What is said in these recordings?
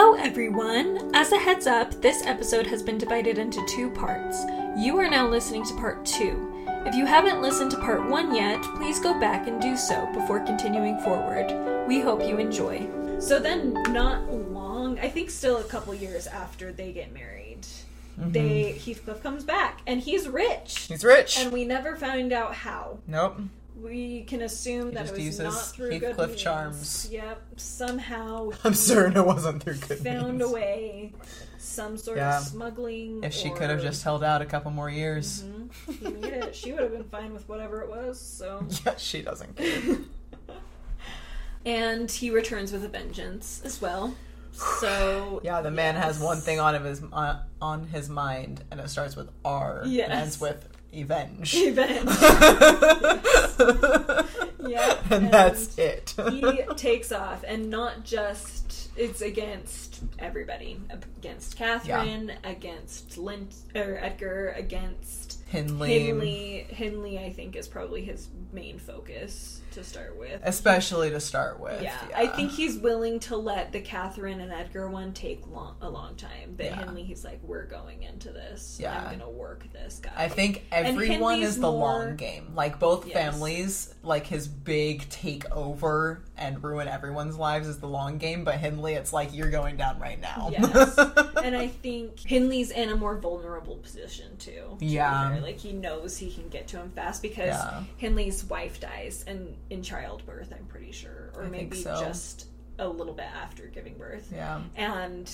Hello, everyone! As a heads up, this episode has been divided into two parts. You are now listening to part two. If you haven't listened to part one yet, please go back and do so before continuing forward. We hope you enjoy. So then, not long, I think still a couple years after they get married, mm-hmm. they Heathcliff comes back and he's rich. He's rich. And we never find out how. nope. We can assume that just it was not through good Heathcliff means. charms. Yep. Somehow I'm certain it wasn't through good found means. a way, some sort Yeah. of smuggling. If she or- could have just held out a couple more years. Mhm. He made it. She would have been fine with whatever it was. So, Yeah, she doesn't care. and he returns with a vengeance as well. So Yeah, the man has one thing on his uh, on his mind, and it starts with R Yes. and ends with revenge. Revenge. Yeah, and that's it. he takes off, and not just it's against everybody, against Catherine, against Lint or Edgar, against Hindley, Hindley. Hindley, I think, is probably his main focus to start with. especially to start with. Yeah, I think he's willing to let the Catherine and Edgar one take long, a long time, but Yeah. Hindley, he's like, we're going into this. Yeah. I'm gonna work this guy. I think everyone is the more- long game. Like both Yes. families, like his big takeover and ruin everyone's lives is the long game, but Hindley, it's like you're going down right now. Yes. and I think Hindley's in a more vulnerable position too. to Yeah. Fair. Like he knows he can get to him fast because Yeah. Hindley's wife dies and in childbirth, I'm pretty sure, or I maybe so. just a little bit after giving birth. yeah. And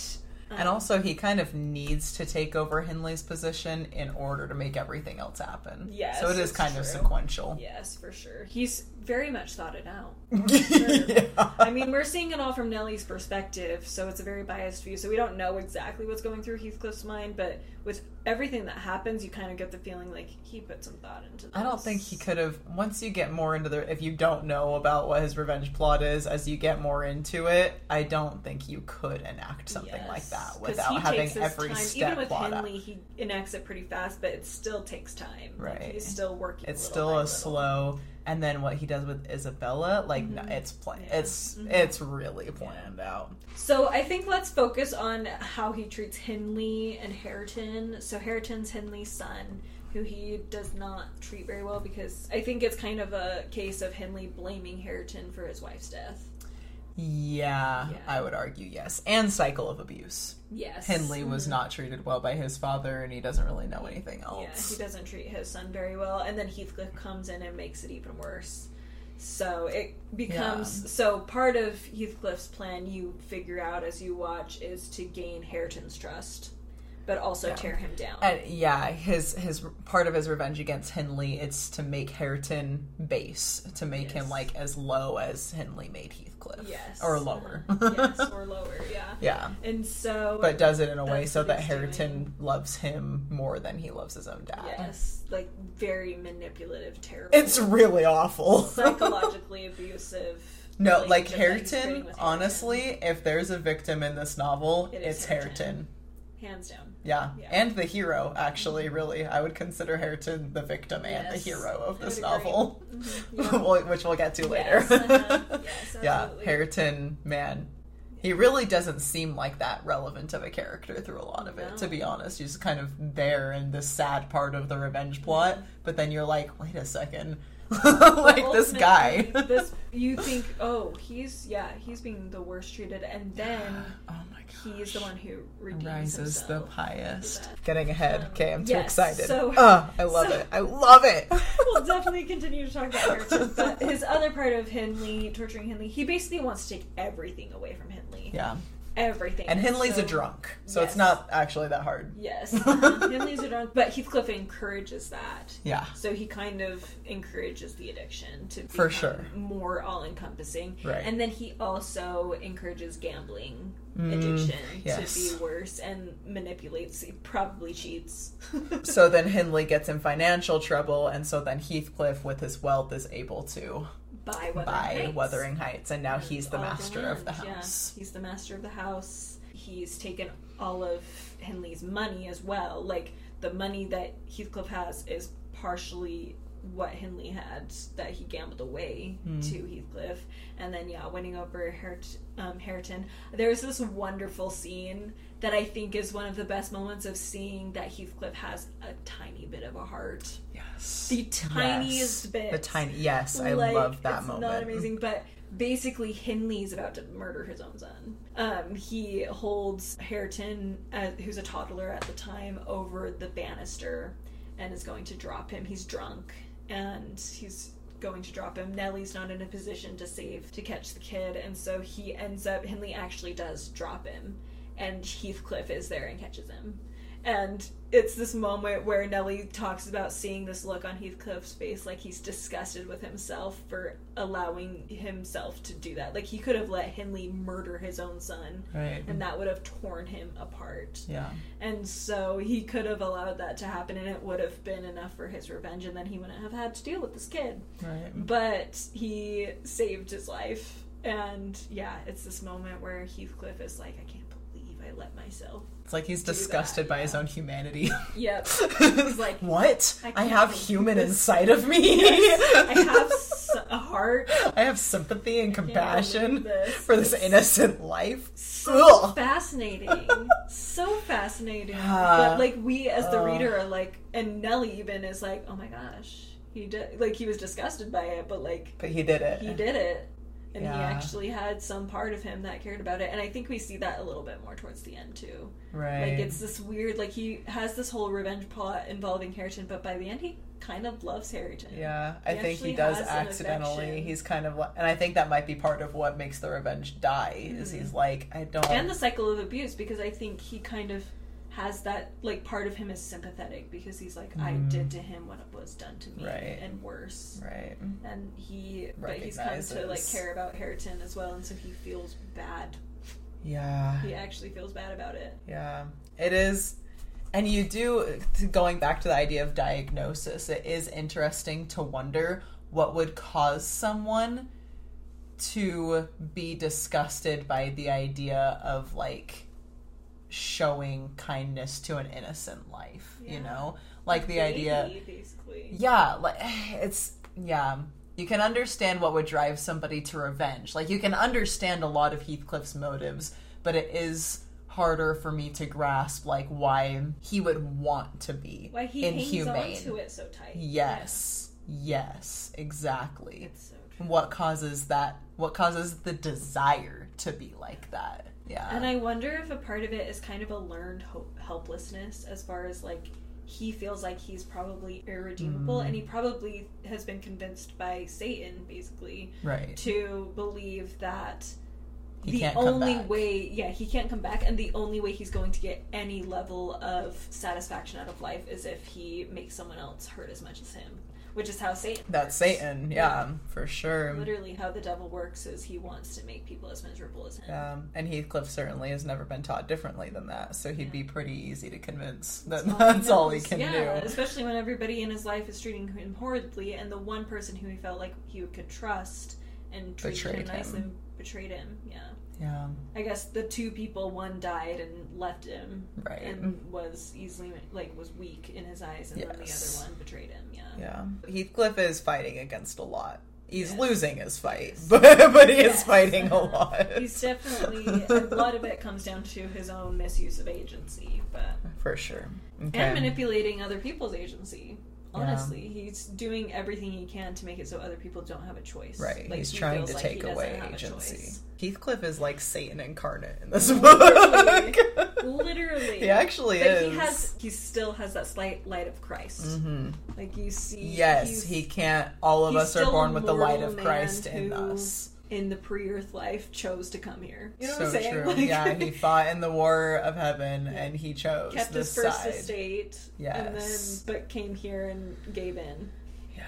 um, And also, he kind of needs to take over Hindley's position in order to make everything else happen. Yes, So it is kind of sequential. yes, for sure, he's very much thought it out. yeah. I mean, we're seeing it all from Nellie's perspective, so it's a very biased view. So we don't know exactly what's going through Heathcliff's mind, but with everything that happens, you kind of get the feeling like he put some thought into this. I don't think he could have. Once you get more into the, if you don't know about what his revenge plot is, as you get more into it, I don't think you could enact something Yes. like that without having every time. step Even with. Hindley, he enacts it pretty fast, but it still takes time. Like, Right. he's still working. It's little still a little. slow, and then what he does with Isabella, like no, Mhm. it's pla- Yeah. it's Mhm. it's really planned out. So I think let's focus on how he treats Hindley and Hareton. So Hareton's Hindley's son, who he does not treat very well because I think it's kind of a case of Hindley blaming Hareton for his wife's death. Yeah, Yeah. I would argue yes, and cycle of abuse. Yes. Hindley was Mhm. not treated well by his father, and he doesn't really know anything Yeah, else. he doesn't treat his son very well, and then Heathcliff comes in and makes it even worse. So it becomes Yeah. so part of Heathcliff's plan you figure out as you watch is to gain Hareton's trust, but also Yeah. tear him down. And yeah, his his part of his revenge against Hindley it's to make Hareton base, to make him like as low as Hindley made Heathcliff, yes, or lower. Yes, or lower. Yeah. yeah, And so, but does it in a way so that Hareton doing. loves him more than he loves his own dad. yes, like very manipulative, terrible. It's really awful. psychologically abusive. no, like relationship that he's creating Hareton. Honestly, if there's a victim in this novel, It it's Hareton. Hareton. Hands down. Yeah. Yeah. and the hero. Actually, really, I would consider Hareton the victim and the hero of this novel, Mhm, yeah. which we'll get to later. Yes, uh-huh. Yes, yeah. Hareton, man, he really doesn't seem like that relevant of a character through a lot of it. To be honest, he's kind of there in the sad part of the revenge plot, Mm-hmm. but then you're like, wait a second, like this guy. this you think, oh, he's yeah, he's being the worst treated, and then oh my god. he's the one who redeems rises the highest. Getting ahead. Um, Okay, I'm too yes, excited. so- oh, I love so- it. I love it. we'll definitely continue to talk about but his other part of Hindley torturing Hindley, he basically wants to take everything away from Hindley. yeah, Everything. and Hindley's so- a drunk, so Yes. it's not actually that hard. Yes, Hindley's a drunk, but Heathcliff encourages that. Yeah, So he kind of encourages the addiction to For sure. more all encompassing. Right. And then he also encourages gambling Mm, addiction yes. to be worse and manipulates he probably cheats. so then Hindley gets in financial trouble, and so then Heathcliff, with his wealth, is able to by Wuthering buy Heights. Wuthering Heights, and now he's the All master of the land, yeah. house. He's the master of the house. He's taken all of Hindley's money as well. Like the money that Heathcliff has is partially what Hindley had that he gambled away Hmm. to Heathcliff, and then yeah, winning over Hert- um, Hareton. There's this wonderful scene that I think is one of the best moments of seeing that Heathcliff has a tiny bit of a heart. Yes. The tiniest Yes. bit. The tiny. Yes, I Like, love that it's moment. Not amazing, but basically Hindley's about to murder his own son. Um, he holds Hareton, uh, who's a toddler at the time, over the banister and is going to drop him. He's drunk and he's going to drop him. Nellie's not in a position to save to catch the kid, and so he ends up. Hindley actually does drop him, and Heathcliff is there and catches him. And it's this moment where Nellie talks about seeing this look on Heathcliff's face, like he's disgusted with himself for allowing himself to do that. Like he could have let Hindley murder his own son, Right. and that would have torn him apart. Yeah. And so he could have allowed that to happen, and it would have been enough for his revenge, and then he wouldn't have had to deal with this kid. Right. But he saved his life. And yeah, it's this moment where Heathcliff is like, I can't believe I let myself. It's like he's disgusted that, by his own humanity. Yep. He's like, what? I I, have human this. inside of me. I have s- a heart. I have sympathy and compassion this. for this innocent life. So Ugh. fascinating. so fascinating. Ah. but like we as the Oh. reader are like and Nelly even is like, Oh my gosh. He did like he was disgusted by it, but like But he did it. he did it. And he actually had some part of him that cared about it. And I think we see that a little bit more towards the end too. Right. Like it's this weird like he has this whole revenge plot involving Hareton, but by the end he kind of loves Hareton. yeah, I He think he does accidentally. He's kind of, and I think that might be part of what makes the revenge die. Is Mhm. he's like, I don't. And the cycle of abuse because I think he kind of has that like part of him is sympathetic because he's like I Mhm. did to him what was done to me Right. and worse. right. And he but he's come to like care about Hareton as well and so he feels bad. Yeah. He actually feels bad about it. Yeah, it is. And you do, going back to the idea of diagnosis, it is interesting to wonder what would cause someone to be disgusted by the idea of like showing kindness to an innocent life, you know? Like the idea Baby, basically. yeah like it's yeah you can understand what would drive somebody to revenge like you can understand a lot of heathcliff's motives but it is harder for me to grasp like why he would want to be Why he inhumane hangs on to it so tight. yes yes exactly It's so true. what causes that what causes the desire to be like that yeah. And I wonder if a part of it is kind of a learned ho- helplessness as far as like he feels like he's probably irredeemable Mm. and he probably has been convinced by Satan basically right. to believe that He the only way yeah he can't come back and the only way he's going to get any level of satisfaction out of life is if he makes someone else hurt as much as him which is how Satan that's works. satan yeah, for sure literally how the devil works is he wants to make people as miserable as him Um, and Heathcliff certainly has never been taught differently than that, so he'd be pretty easy to convince that all that's all he can yeah, do. Especially when everybody in his life is treating him horribly, and the one person who he felt like he could trust and treat him nicely him. betrayed him. Yeah. Yeah, I guess the two people, one died and left him, right. and was easily like was weak in his eyes, and then the other one betrayed him. Yeah. yeah, Heathcliff is fighting against a lot. He's Yes. losing his fight, Yes. but but he Yes. is fighting a lot. He's definitely a lot of it comes down to his own misuse of agency, but for sure. Okay. and manipulating other people's agency. Yeah. Honestly, he's doing everything he can to make it so other people don't have a choice. Right, Like, he's he trying to like take away agency. Heathcliff is like Satan incarnate in this Literally. book. Literally, he actually But is. he has, he still has that slight light of Christ. hmm Like you see, Yes, he can't. All of us are born with the light of Christ in us. In the pre-earth life chose to come here. You know so what I'm saying? Like, yeah, he fought in the war of heaven, Yeah. and he chose kept this his first side. estate, and then Yes. but came here and gave in. Yeah.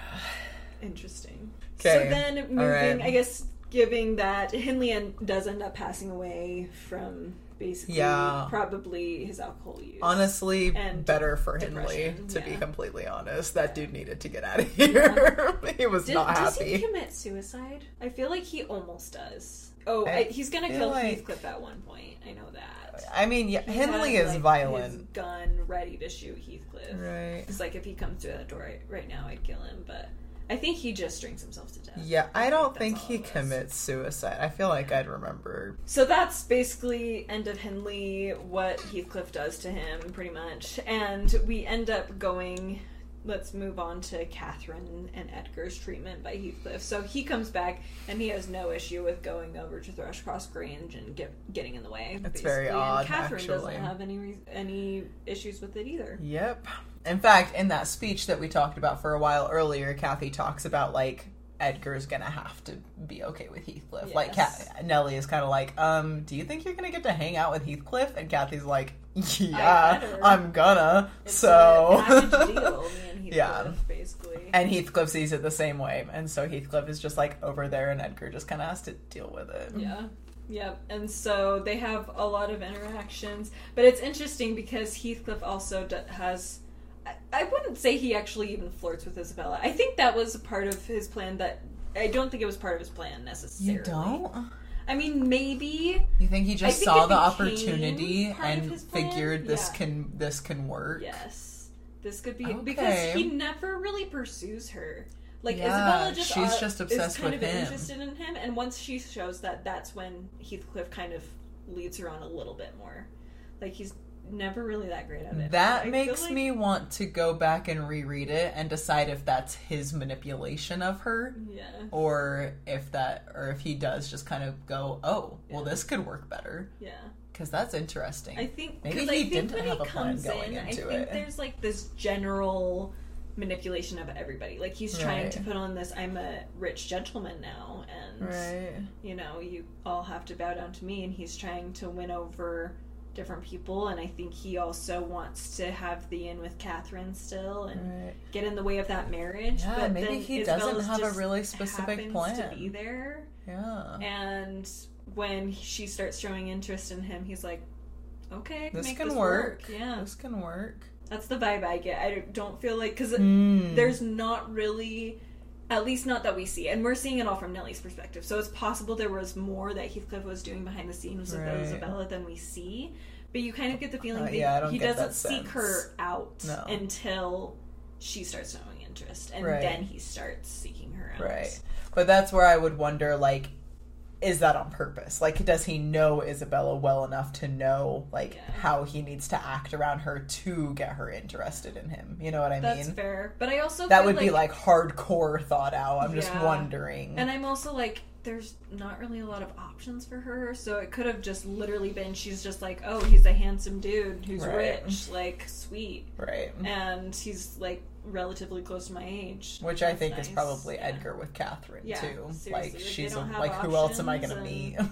Interesting. Okay. So then moving, right. I guess, giving that Hindley en- does end up passing away from basically Yeah. probably his alcohol use. Honestly, And better for Hindley, depression, to be completely honest. That dude needed to get out of here. he was Did- not happy. Does he commit suicide? I feel like he almost does. Oh, I I, he's gonna kill like- Heathcliff at one point. I know that. I mean, yeah, He Hindley had, is like, His violent. gun ready to shoot Heathcliff. Right. It's like if he comes through that door right, right now, I'd kill him. But I think he just drinks himself to death. Yeah, I don't that's think he commits suicide. I feel like I'd remember. So that's basically end of Hindley, what Heathcliff does to him, pretty much. And we end up going. Let's move on to Catherine and Edgar's treatment by Heathcliff. So he comes back and he has no issue with going over to Thrushcross Grange and get, getting in the way. It's very odd, And Catherine actually. doesn't have any re- any issues with it either. Yep. In fact, in that speech that we talked about for a while earlier, Kathy talks about like Edgar's gonna have to be okay with Heathcliff. Like Yes. Nellie is kind of like, um, do you think you're gonna get to hang out with Heathcliff? And Kathy's like. Yeah, I'm gonna. It's so a deal, me and Heathcliff, Yeah. basically. And Heathcliff sees it the same way, and so Heathcliff is just like over there, and Edgar just kind of has to deal with it. Yeah. Yep. And so they have a lot of interactions. But it's interesting because Heathcliff also d- has. I, I wouldn't say he actually even flirts with Isabella. I think that was a part of his plan that. I don't think it was part of his plan necessarily. You don't? I mean, maybe. You think he just think saw the opportunity and figured this Yeah. can this can work? Yes. This could be. Okay. Because he never really pursues her. Like, Yeah, Isabella just, she's uh, just is kind with of him. interested in him. And once she shows that, that's when Heathcliff kind of leads her on a little bit more. Like, he's never really that great at it. That feel makes like- me want to go back and reread it and decide if that's his manipulation of her Yeah. or if that or if he does just kind of go, "Oh, well this could work better." Yeah. Cuz that's interesting. I think maybe he I didn't when have he a plan going in, I into think it. there's like this general manipulation of everybody. Like he's trying Right. to put on this I'm a rich gentleman now and right. you know, you all have to bow down to me and he's trying to win over different people and I think he also wants to have the in with Catherine still and Right. get in the way of that marriage. Yeah, but maybe then he Isabella's doesn't have a really specific plan. to be there Yeah. and when she starts showing interest in him, he's like, "Okay, can This make can this work. Yeah, This can work. that's the vibe I get. I don't feel like because Mm. there's not really, at least not that we see, and we're seeing it all from Nellie's perspective. So it's possible there was more that Heathcliff was doing behind the scenes with Right. Isabella than we see. But you kind of get the feeling Uh, that yeah, he doesn't seek her out No. until she starts showing interest, and Right. then he starts seeking her out. Right. But that's where I would wonder like is that on purpose? Like does he know Isabella well enough to know like Yeah. how he needs to act around her to get her interested in him? You know what I That's mean? fair, but I also That would be like hardcore thought out. I'm just wondering. And I'm also like, there's not really a lot of options for her, so it could have just literally been she's just like, oh, he's a handsome dude who's Right. rich, like sweet, right. and he's like relatively close to my age, Which I think is probably Yeah. Edgar with Catherine Yeah, too. seriously, Like she's a, like who else am I gonna meet?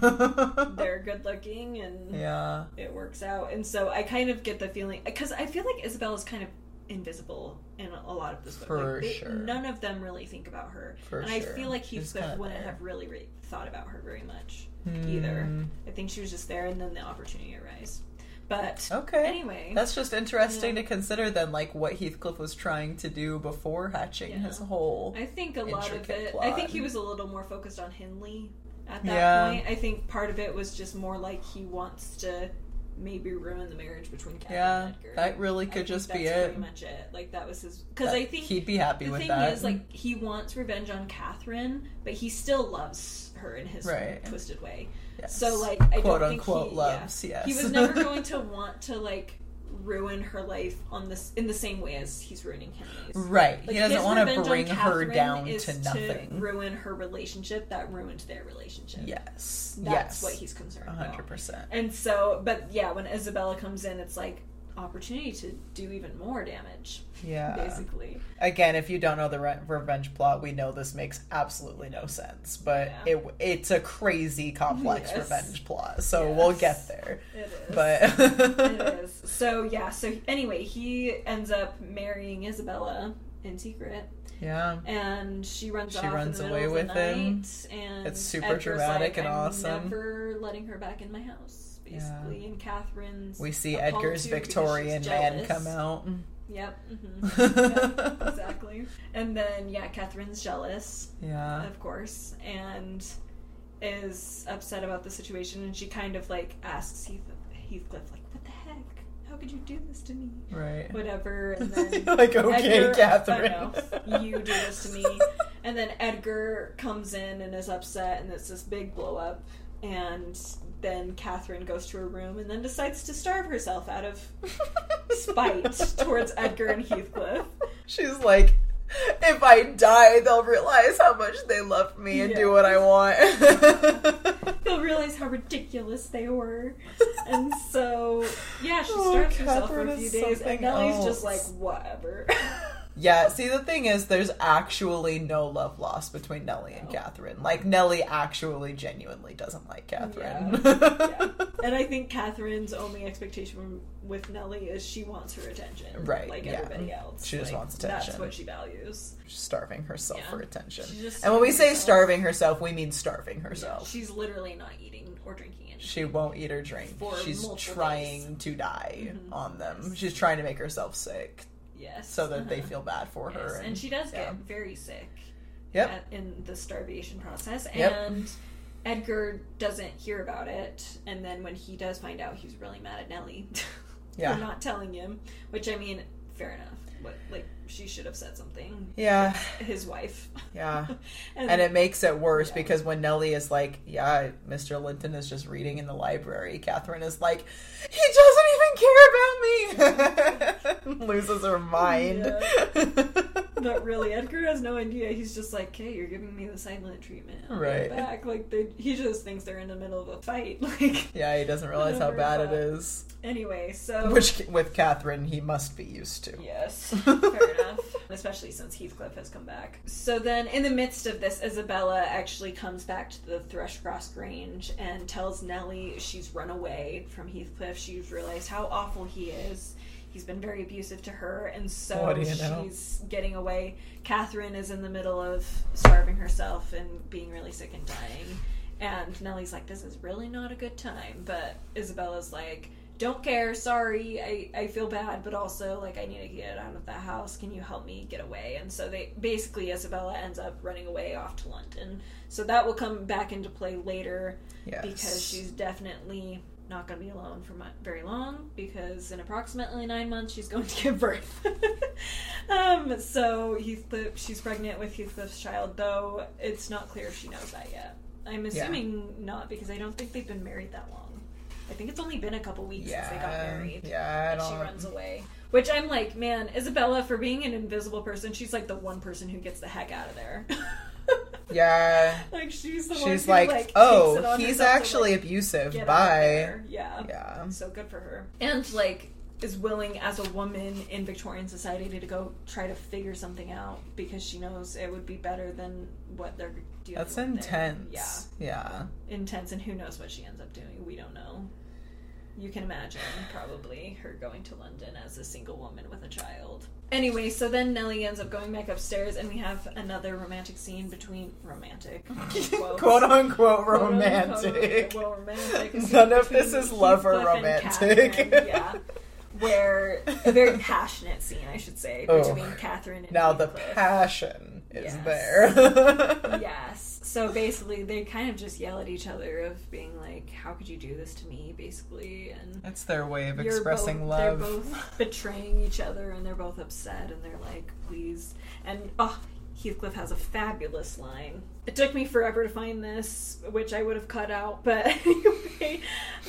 They're good looking and yeah. it works out, and so I kind of get the feeling because I feel like Isabella's kind of invisible in a lot of this book. For like, they- sure. None of them really think about her, For and sure. I feel like Heathcliff wouldn't there. have really re- thought about her very much either. Hmm. I think she was just there, and then the opportunity arose. But Okay. anyway, That's just interesting Yeah. to consider then, like what Heathcliff was trying to do before hatching Yeah. his whole. I think a lot of it. plot. I think he was a little more focused on Hindley at that Yeah. point. I think part of it was just more like he wants to maybe ruin the marriage between Catherine Yeah, and Edgar. that really could just be it. Pretty much it. Like that was his. Because I think he'd be happy the with thing that. is like he wants revenge on Catherine, but he still loves her in his Right. twisted way. Yes. So like I quote don't think unquote he, loves. yeah. Yes, He was never going to want to like ruin her life on this in the same way as he's ruining Hindley's. right. Like, he doesn't want to bring her down to nothing. ruin her relationship that ruined their relationship. yes. That's yes. what he's concerned A about. hundred percent. And so, but yeah, when Isabella comes in, it's like opportunity to do even more damage, Yeah. basically. Again, if you don't know the re- revenge plot, we know this makes absolutely no sense, but Yeah. it it's a crazy complex Yes. revenge plot. So we'll get there. It is. But it is. So yeah. So anyway, he ends up marrying Isabella in secret, yeah. and she runs She runs away with him. And It's super dramatic like, and I'm awesome. Never letting her back in my house, basically. And Catherine's We see Edgar's Victorian man come out. Yep. mhm. yep. Exactly. And then yeah, Catherine's jealous. Yeah. of course, and is upset about the situation, and she kind of like asks Heath- Heathcliff like, "What the heck? How could you do this to me?" Right. Whatever. And then like, okay, Edgar- Catherine. You do this to me. And then Edgar comes in and is upset, and it's this big blow up. And then Catherine goes to her room and then decides to starve herself out of spite towards Edgar and Heathcliff. She's like, if I die, they'll realize how much they love me and do what I want. They'll realize how ridiculous they were. And so, yeah, she Oh, starves herself for a few days, and Nellie's just like, whatever. yeah, see, the thing is, there's actually no love lost between Nellie and No. Catherine. Like, Nellie actually genuinely doesn't like Catherine. yeah. And I think Catherine's only expectation with Nellie is she wants her attention. Right, Like yeah. everybody else. She just Like, wants attention. That's what she values. She's starving herself Yeah. for attention. And when we say herself. starving herself, we mean starving Yeah, herself. she's literally not eating or drinking anything. She won't eat or drink. She's trying to die Mhm. on them. She's trying to make herself sick yes. so that they uh-huh. feel bad for Yes, her. And, she does yeah. get very sick Yep. at, in the starvation process. Yep. And Edgar doesn't hear about it. And then when he does find out, he's really mad at Nellie Yeah. for not telling him. Which, I mean, fair enough. What, like, she should have said something. Yeah. His wife. Yeah. and, And it makes it worse Yeah. because when Nellie is like, Yeah, Mr. Linton is just reading in the library, Catherine is like, He doesn't even care about me loses her mind. But really, Edgar has no idea. He's just like, "Hey, you're giving me the silent treatment. I'll Right. Back. Like they, he just thinks they're in the middle of a fight. Like yeah, he doesn't realize how bad it but- anyway, so Which with Catherine he must be used to. Yes, enough. Especially since Heathcliff has come back. So then, in the midst of this, Isabella actually comes back to the Thrushcross Grange and tells Nellie she's run away from Heathcliff. She's realized how awful he is. He's been very abusive to her, and so you know? she's getting away. Catherine is in the middle of starving herself and being really sick and dying. And Nellie's like, this is really not a good time. But Isabella's like, don't care, sorry, I, I feel bad, but also, like, I need to get out of the house. Can you help me get away? And so they basically, Isabella ends up running away off to London. So that will come back into play later Yes. because she's definitely not going to be alone for very long because in approximately nine months she's going to give birth. um, so Heathcliff, she's pregnant with Heathcliff's child, though it's not clear if she knows that yet. I'm assuming not because I don't think they've been married that long. I think it's only been a couple weeks yeah. since they got married. Yeah, I And she runs away. Which I'm like, man, Isabella, for being an invisible person, she's like the one person who gets the heck out of there. Yeah. like she's the one She's who, like, oh, takes it oh, he's herself to, actually like, abusive. get out of Bye. Yeah. Yeah. So good for her. And like is willing as a woman in Victorian society to go try to figure something out because she knows it would be better than what they're doing. That's intense. Yeah. Yeah. Intense and who knows what she ends up doing. We don't know. You can imagine probably her going to London as a single woman with a child. Anyway, so then Nellie ends up going back upstairs and we have another romantic scene between romantic. Quote unquote Quote, unquote, romantic. well, romantic None of this is love or romantic. Yeah, where a very passionate scene, I should say, Oh. between Catherine and Now the passion is Yes. there. yes. So basically, they kind of just yell at each other of being like, "How could you do this to me?" Basically, and It's their way of expressing both, love. They're both betraying each other, and they're both upset, and they're like, "Please." And oh, Heathcliff has a fabulous line. It took me forever to find this, which I would have cut out, but anyway,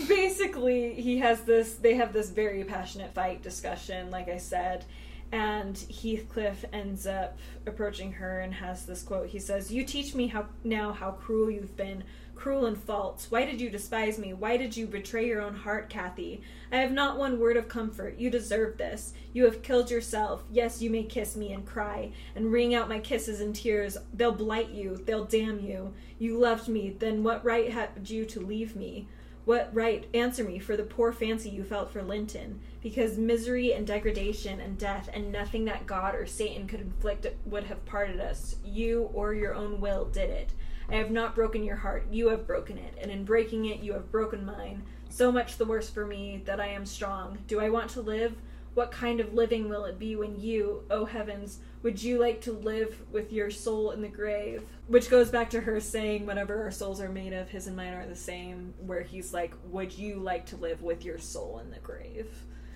basically, he has this. They have this very passionate fight discussion, like I said. And Heathcliff ends up approaching her and has this quote. He says, "You teach me how now how cruel you've been, cruel and false. Why did you despise me? Why did you betray your own heart, Kathy? I have not one word of comfort. You deserve this. You have killed yourself. Yes, you may kiss me and cry and wring out my kisses and tears. They'll blight you. They'll damn you. You loved me. Then what right had you to leave me? What right answer me for the poor fancy you felt for Linton? Because misery and degradation and death and nothing that God or Satan could inflict would have parted us. You or your own will did it. I have not broken your heart, you have broken it, and in breaking it, you have broken mine. So much the worse for me that I am strong. Do I want to live? what kind of living will it be when you, oh heavens, would you like to live with your soul in the grave? Which goes back to her saying, whatever our souls are made of, his and mine are the same, where he's like, would you like to live with your soul in the grave?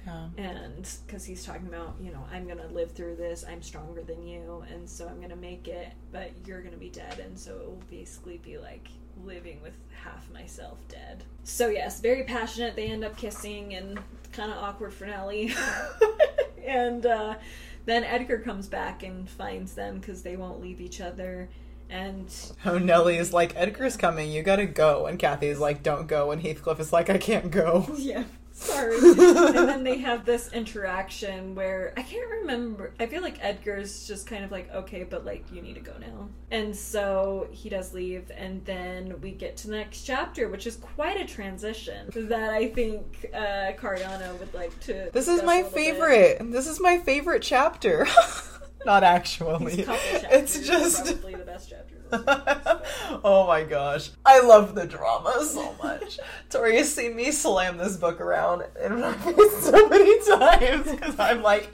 Yeah. and because he's talking about you know i'm gonna live through this i'm stronger than you and so i'm gonna make it but you're gonna be dead and so it will basically be like living with half myself dead so yes very passionate they end up kissing and kind of awkward for nellie and uh, then edgar comes back and finds them because they won't leave each other and Oh, Nellie is like, Edgar's coming, you gotta go. And Kathy's like, don't go. And Heathcliff is like, I can't go. Yeah, sorry. and then they have this interaction where I can't remember. I feel like Edgar's just kind of like, okay, but like, you need to go now. And so he does leave, and then we get to the next chapter, which is quite a transition that I think uh, Cariana would like to. This is my little bit. favorite. This is my favorite chapter. Not actually. It's just. probably the best chapter. Of this book. oh my gosh. I love the drama so much. Tori has seen me slam this book around in my face so many times because I'm like.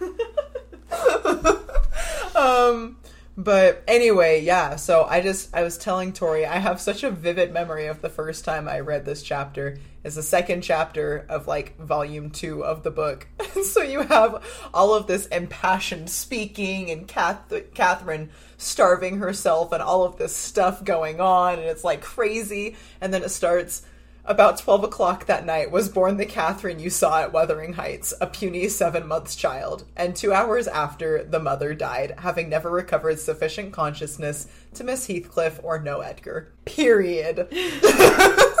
um but anyway yeah so i just i was telling tori i have such a vivid memory of the first time i read this chapter it's the second chapter of like volume two of the book. So you have all of this impassioned speaking and Kath- catherine starving herself and all of this stuff going on and it's like crazy. And then it starts about 12 o'clock that night was born the Catherine you saw at Wuthering Heights, a puny seven months child, and two hours after, the mother died, having never recovered sufficient consciousness to miss Heathcliff or know Edgar. Period.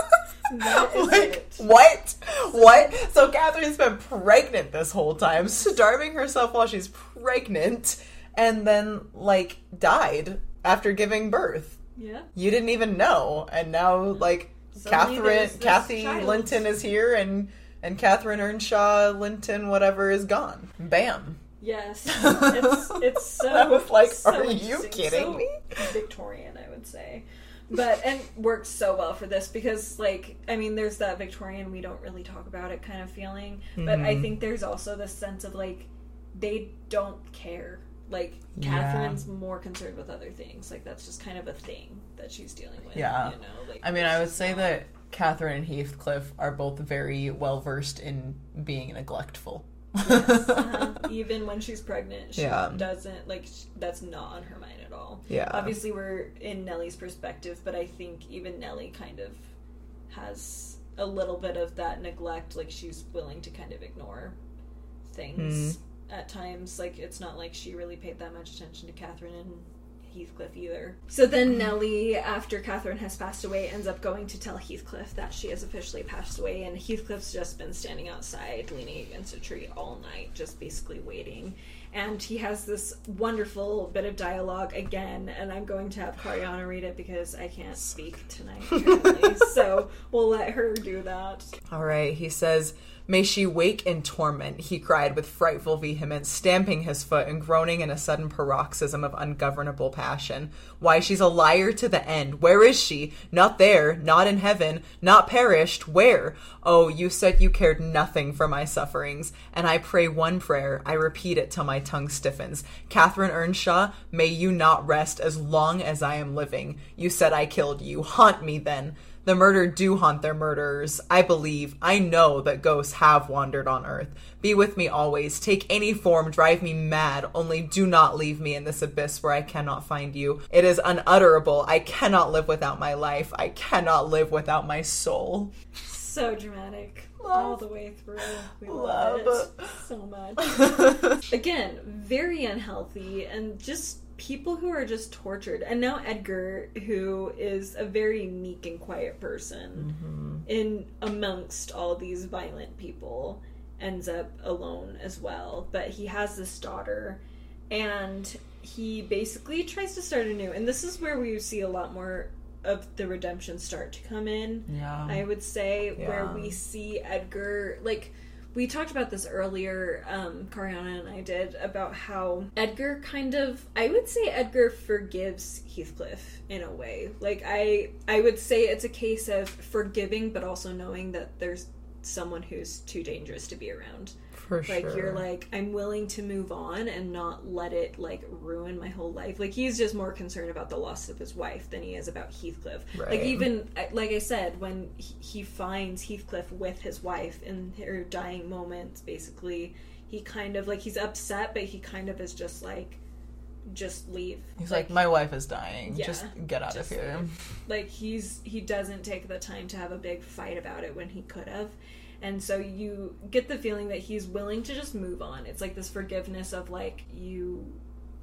Like, it. what? What? So Catherine's been pregnant this whole time, starving herself while she's pregnant, and then, like, died after giving birth. Yeah. You didn't even know, and now, like, Suddenly Catherine, this Kathy child. Linton is here, and and Catherine Earnshaw Linton, whatever, is gone. Bam. Yes, it's it's so. I was like, so are you kidding so me? Victorian, I would say, but and works so well for this because, like, I mean, there's that Victorian we don't really talk about it kind of feeling, but I Mhm. think there's also this sense of like they don't care. Like Yeah. Catherine's more concerned with other things. Like that's just kind of a thing that she's dealing with. Yeah. you know. Like I mean, I would say not- that Catherine and Heathcliff are both very well versed in being neglectful. uh, even when she's pregnant, she Yeah. doesn't like sh- that's not on her mind at all. Yeah. Obviously, we're in Nellie's perspective, but I think even Nellie kind of has a little bit of that neglect. Like she's willing to kind of ignore things Hmm. At times. Like it's not like she really paid that much attention to Catherine and Heathcliff either. So then Nellie, after Catherine has passed away, ends up going to tell Heathcliff that she has officially passed away, and Heathcliff's just been standing outside, leaning against a tree all night, just basically waiting. And he has this wonderful bit of dialogue again, and I'm going to have Cariana read it because I can't speak tonight, so we'll let her do that. All right, he says, May she wake in torment, he cried with frightful vehemence, stamping his foot and groaning in a sudden paroxysm of ungovernable passion. Why, she's a liar to the end. Where is she? Not there, not in heaven, not perished. Where? Oh, you said you cared nothing for my sufferings, and I pray one prayer. I repeat it till my tongue stiffens. Catherine Earnshaw, may you not rest as long as I am living. You said I killed you. Haunt me then. The murdered do haunt their murderers. I believe, I know that ghosts have wandered on earth. Be with me always. Take any form, drive me mad. Only do not leave me in this abyss where I cannot find you. It is unutterable. I cannot live without my life. I cannot live without my soul. So dramatic. Love. All the way through. We love, Love. it so much. Again, very unhealthy and just people who are just tortured. And now Edgar, who is a very meek and quiet person mm-hmm. in amongst all these violent people, ends up alone as well. But he has this daughter and he basically tries to start anew. And this is where we see a lot more of the redemption start to come in. Yeah. I would say, where we see Edgar like we talked about this earlier, um, Cariana and I did, about how Edgar kind of I would say Edgar forgives Heathcliff in a way. Like I I would say it's a case of forgiving but also knowing that there's someone who's too dangerous to be around. For Like sure. you're like I'm willing to move on and not let it like ruin my whole life. Like he's just more concerned about the loss of his wife than he is about Heathcliff. Like even uh, like I said when he- finds Heathcliff with his wife in her dying moments basically he kind of like he's upset but he kind of is just like just leave. He's like, my wife is dying. Yeah, just get out just of here. like he's he doesn't take the time to have a big fight about it when he could have and so you get the feeling that he's willing to just move on. It's like this forgiveness of like you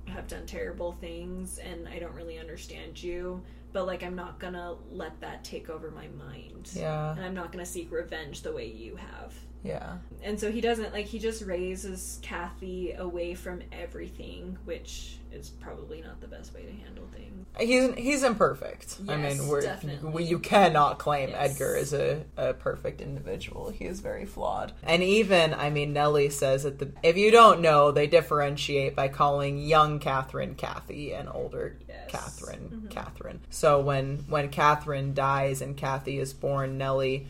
have done terrible things and i don't really understand you but like i'm not gonna let that take over my mind. Yeah. and i'm not gonna seek revenge the way you have Yeah. and so he doesn't like he just raises Kathy away from everything, which is probably not the best way to handle things. He's he's imperfect. I Yes, mean, we're definitely. we, you cannot claim Yes. Edgar is a, a perfect individual. He is very flawed. And even, I mean, Nellie says that the if you don't know, they differentiate by calling young Catherine Kathy and older Yes. Catherine Mhm. Catherine. So when when Catherine dies and Kathy is born, Nellie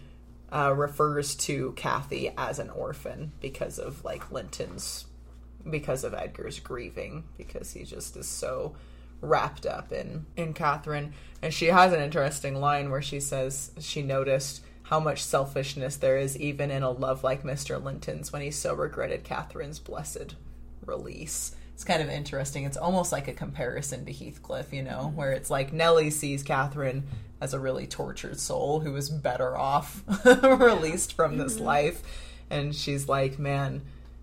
uh, refers to Kathy as an orphan because of like Linton's because of Edgar's grieving because he just is so wrapped up in in Catherine and she has an interesting line where she says she noticed how much selfishness there is even in a love like Mr. Linton's when he so regretted Catherine's blessed release. It's kind of interesting. It's almost like a comparison to Heathcliff, you know, where it's like Nellie sees Catherine as a really tortured soul who is better off released from this mm-hmm. life. And she's like, man,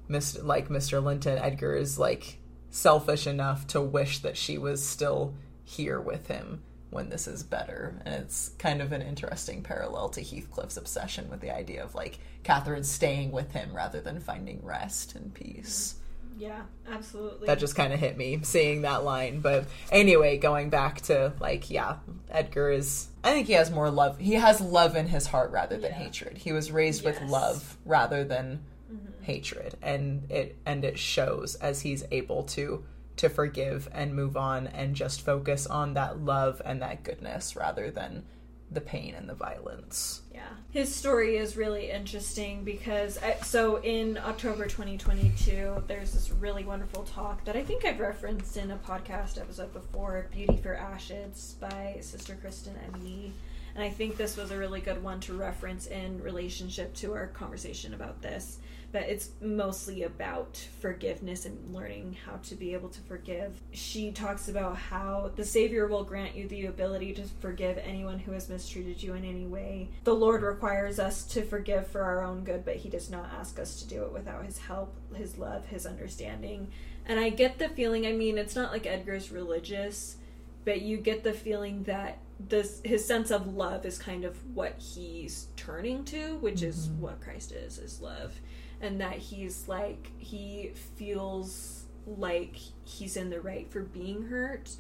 Mr. like Mr. Linton, Edgar is like selfish enough to wish that she was still here with him when this is better. And it's kind of an interesting parallel to Heathcliff's obsession with the idea of like Catherine staying with him rather than finding rest and peace. Yeah, absolutely. That just kind of hit me seeing that line. But anyway, going back to like, yeah, Edgar is. I think he has more love. He has love in his heart rather than Yeah. hatred. He was raised with love rather than mm-hmm. hatred, and it and it shows as he's able to to forgive and move on and just focus on that love and that goodness rather than the pain and the violence. Yeah. His story is really interesting because I, so in October 2022 there's this really wonderful talk that I think I've referenced in a podcast episode before, Beauty for Ashes by Sister Kristen Emily. And I think this was a really good one to reference in relationship to our conversation about this. But it's mostly about forgiveness and learning how to be able to forgive. She talks about how the Savior will grant you the ability to forgive anyone who has mistreated you in any way. The Lord requires us to forgive for our own good, but He does not ask us to do it without His help, His love, His understanding. And I get the feeling, I mean, it's not like Edgar's religious, but you get the feeling that this his sense of love is kind of what he's turning to, which is mm-hmm. what Christ is, is love. And that he's like he feels like he's in the right for being hurt,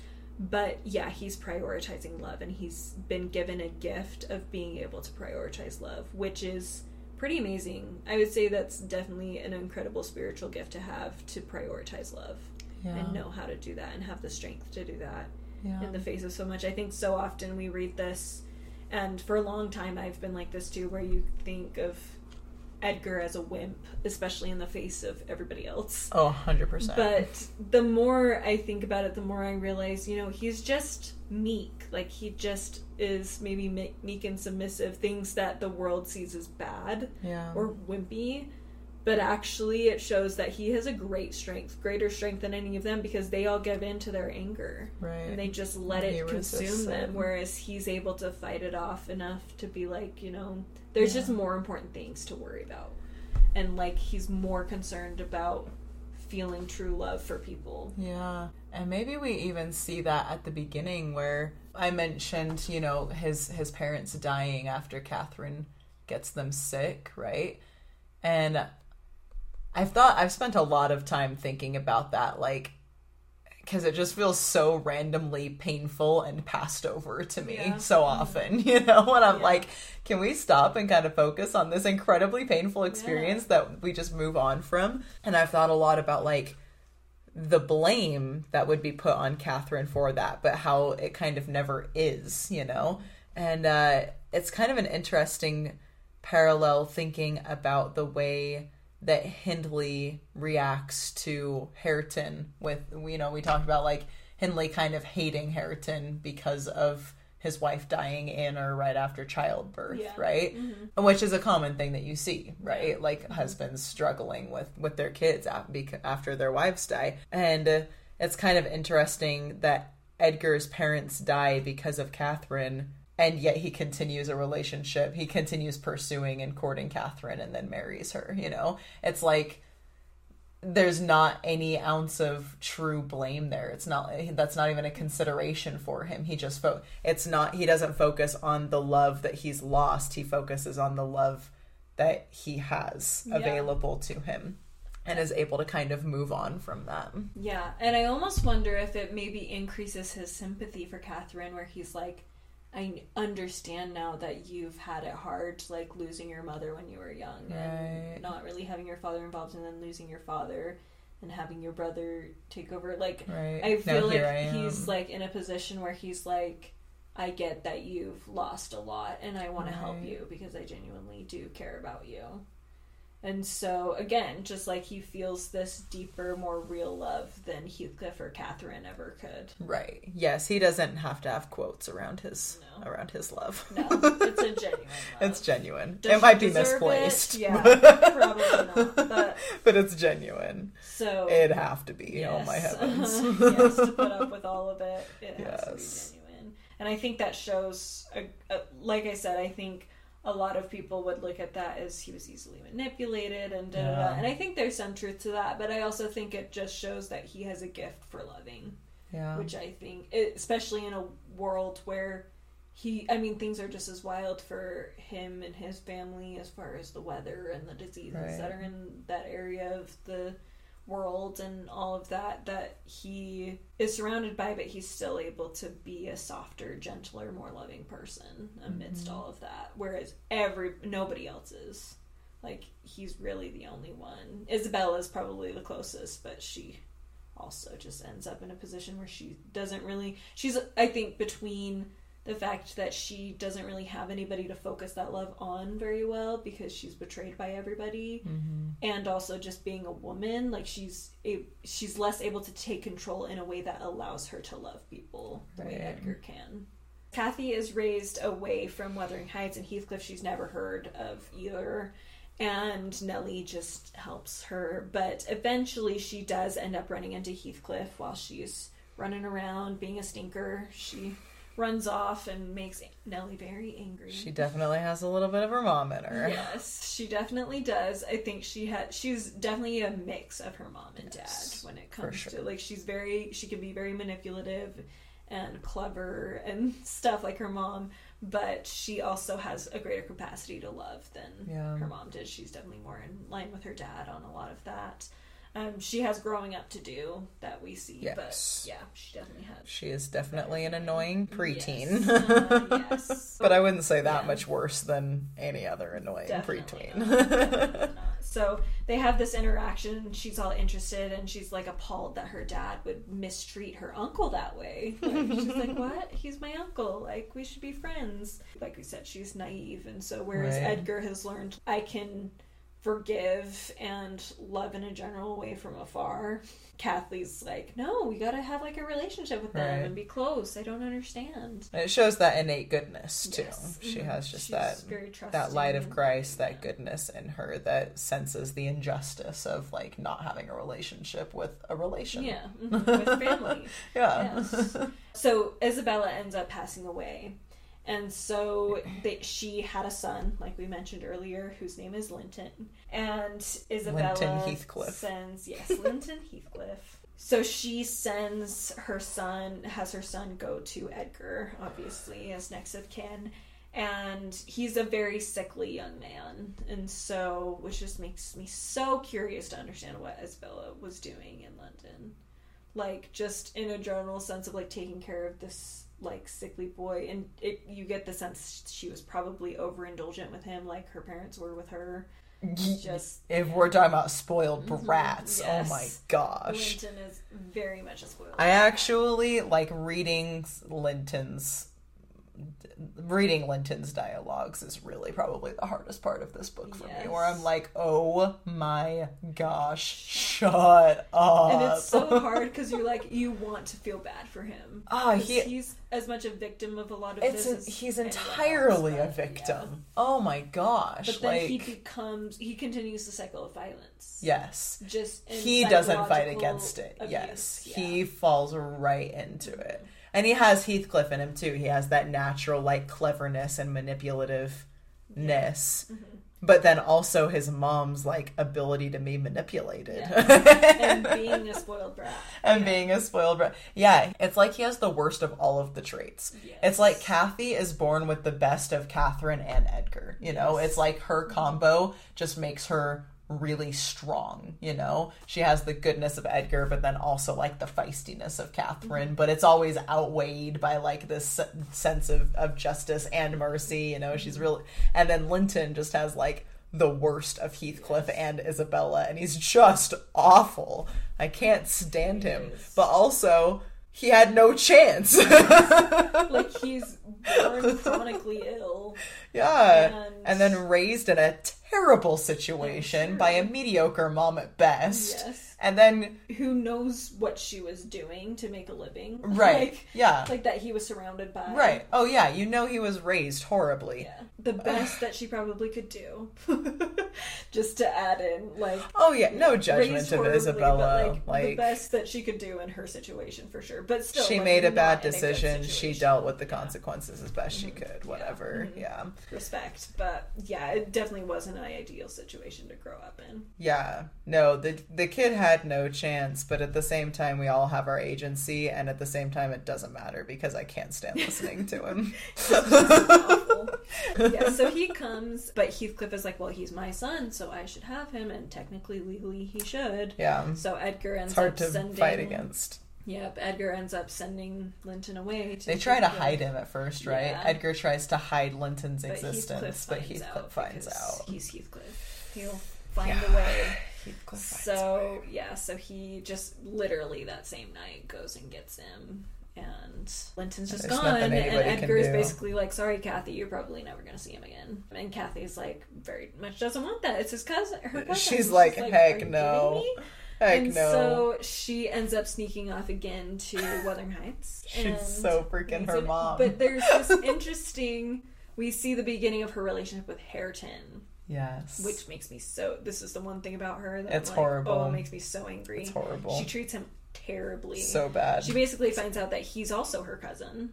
but yeah, he's prioritizing love and he's been given a gift of being able to prioritize love, which is pretty amazing. I would say that's definitely an incredible spiritual gift to have to prioritize love Yeah. and know how to do that and have the strength to do that yeah. in the face of so much. I think so often we read this, and for a long time I've been like this too, where you think of Edgar as a wimp, especially in the face of everybody else. Oh, 100%. But the more I think about it, the more I realize, you know, he's just meek. Like, he just is maybe me- meek and submissive, things that the world sees as bad yeah. or wimpy. But actually, it shows that he has a great strength, greater strength than any of them because they all give in to their anger right. and they just let He it consume them whereas he's able to fight it off enough to be like you know there's just more important things to worry about and like he's more concerned about feeling true love for people Yeah. And maybe we even see that at the beginning where I mentioned, you know, his his parents dying after Catherine gets them sick, right? And I've thought I've spent a lot of time thinking about that like because it just feels so randomly painful and passed over to me Yeah. so often, you know, when I'm Yeah. like, can we stop and kind of focus on this incredibly painful experience that we just move on from? And I've thought a lot about like the blame that would be put on Catherine for that, but how it kind of never is, you know? And uh, it's kind of an interesting parallel thinking about the way that Hindley reacts to Hareton with you know, we talked about like Hindley kind of hating Hareton because of his wife dying in or right after childbirth, Yeah. right? Which is a common thing that you see, right? Like husbands struggling with with their kids after their wives die, and uh, it's kind of interesting that Edgar's parents die because of Catherine, and yet he continues a relationship. He continues pursuing and courting Catherine, and then marries her. You know, it's like there's not any ounce of true blame there. It's not that's not even a consideration for him. He just fo- it's not he doesn't focus on the love that he's lost. He focuses on the love that he has Yeah. available to him and is able to kind of move on from that. Yeah, and I almost wonder if it maybe increases his sympathy for Catherine, where he's like, I understand now that you've had it hard, like losing your mother when you were young, Right. and not really having your father involved, and then losing your father, and having your brother take over. Like, Right. I feel here like I he's like in a position where he's like, I get that you've lost a lot, and I want to help you because I genuinely do care about you. And so again, just like he feels this deeper, more real love than Heathcliff or Catherine ever could. Right. Yes, he doesn't have to have quotes around his No. around his love. No, it's a genuine love. it's genuine. Does it might be deserve it? misplaced. Yeah, probably not. But but it's genuine. so It'd have to be. Oh my Yes. heavens. yes, to put up with all of it, it has to Yes. be genuine. And I think that shows, a, a, like I said, I think a lot of people would look at that as he was easily manipulated and da da da. And I think there's some truth to that, but I also think it just shows that he has a gift for loving, yeah. which I think, especially in a world where he, I mean, things are just as wild for him and his family as far as the weather and the diseases Right. that are in that area of the world and all of that that he is surrounded by but he's still able to be a softer gentler more loving person amidst Mm-hmm. all of that. Whereas every nobody else is. Like he's really the only one. Isabella is probably the closest but she also just ends up in a position where she doesn't really she's i think between the fact that she doesn't really have anybody to focus that love on very well because she's betrayed by everybody Mm-hmm. and also just being a woman like she's a, she's less able to take control in a way that allows her to love people the way Edgar can. Kathy is raised away from Wuthering Heights and Heathcliff. She's never heard of either. And Nellie just helps her. But eventually she does end up running into Heathcliff while she's running around being a stinker. She runs off and makes Nellie very angry. She definitely has a little bit of her mom in her. Yes, she definitely does. I think she had she's definitely a mix of her mom and Yes, dad when it comes sure. to like she's very she can be very manipulative and clever and stuff like her mom, but she also has a greater capacity to love than Yeah. her mom did. She's definitely more in line with her dad on a lot of that. Um, she has growing up to do that we see, Yes. but yeah, she definitely has. She is definitely an annoying preteen. Yes. Uh, yes. but I wouldn't say that Yeah. much worse than any other annoying Definitely preteen. not. Definitely not. So they have this interaction. She's all interested, and she's like appalled that her dad would mistreat her uncle that way. Like, she's like, "What? He's my uncle. Like we should be friends." Like we said, she's naive, and so whereas Right. Edgar has learned, I can forgive and love in a general way from afar. Kathy's like, "No, we gotta have like a relationship with them Right. and be close. I don't understand." And it shows that innate goodness too. Yes. She Mhm. has just She's that very that light of Christ, that goodness in her that senses the injustice of like not having a relationship with a relation. Yeah, mhm, with family. Yeah. Yes. so Isabella ends up passing away. And so they, she had a son, like we mentioned earlier, whose name is Linton. And Isabella Linton Heathcliff. sends, yes, Linton Heathcliff. So she sends her son, has her son go to Edgar, obviously, as next of kin. And he's a very sickly young man. And so, which just makes me so curious to understand what Isabella was doing in London like just in a general sense of like taking care of this like sickly boy and it, you get the sense she was probably overindulgent with him like her parents were with her just if we're talking about spoiled mm-hmm. brats, oh yes. oh my gosh. Linton is very much a spoiled I actually like reading Linton's reading Linton's dialogues is really probably the hardest part of this book for Yes. me, where I'm like, oh my gosh, shut up. and it's so hard because you're like you want to feel bad for him. Ah, he- he's as much a victim of a lot of it's this. an, he's else, entirely a victim. yeah. Oh my gosh! But then like he becomes he continues the cycle of violence. yes, Just he doesn't fight against it. abuse, yes, yeah. he falls right into it, and he has Heathcliff in him too. He has that natural like cleverness and manipulativeness. Mm-hmm. But then also his mom's like ability to be manipulated and being a spoiled brat. and Yeah. being a spoiled brat. Yeah, it's like he has the worst of all of the traits. Yes. It's like Kathy is born with the best of Catherine and Edgar. You know, it's like her combo just makes her really strong. You know, she has the goodness of Edgar, but then also like the feistiness of Catherine. Mm-hmm. But it's always outweighed by like this sense of of justice and mercy. You know, she's Mm-hmm. really, and then Linton just has like the worst of Heathcliff and Isabella, and he's just awful. I can't stand him. is. But also, he had no chance. like he's born chronically ill. yeah. And- And, then raised in a terrible situation by a mediocre mom at best. Yes. And then, Who knows what she was doing to make a living? right. Like, yeah. like that he was surrounded by. right. Oh, yeah. You know he was raised horribly. Yeah. The best that she probably could do. Just to add in, like. Oh, yeah. No judgment of Isabella. But, like, the best that she could do in her situation for sure. But still, she like, made a bad decision. she dealt with the Yeah. Mm-hmm. consequences as best she could. Whatever. Yeah. respect. But yeah, it definitely wasn't an ideal situation to grow up in. Yeah. No, the the kid had no chance, but at the same time we all have our agency and at the same time it doesn't matter because I can't stand listening to him. Yeah, so he comes, but Heathcliff is like, well, he's my son, so I should have him, and technically, legally, he should. yeah. So Edgar ends It's hard up to sending. fight against. Yep, Edgar ends up sending Linton away. To They try to Heathcliff. hide him at first, right? Yeah. Edgar tries to hide Linton's But existence, but Heathcliff finds because out. He's Heathcliff. He'll find Yeah. a way. So yeah, so he just literally that same night goes and gets him, and Linton's just There's gone, and Edgar's basically like, "Sorry, Kathy, you're probably never gonna see him again." And Kathy's like, very much doesn't want that. It's his cousin. Her cousin. She's like, "Are "Heck no." Heck and no. so she ends up sneaking off again to Wuthering Heights. She's so freaking her mom. But there's this interesting. We see the beginning of her relationship with Hareton, yes. which makes me so. This is the one thing about her that It's like, horrible. Oh, it makes me so angry. It's horrible. She treats him terribly. so bad. She basically finds out that he's also her cousin.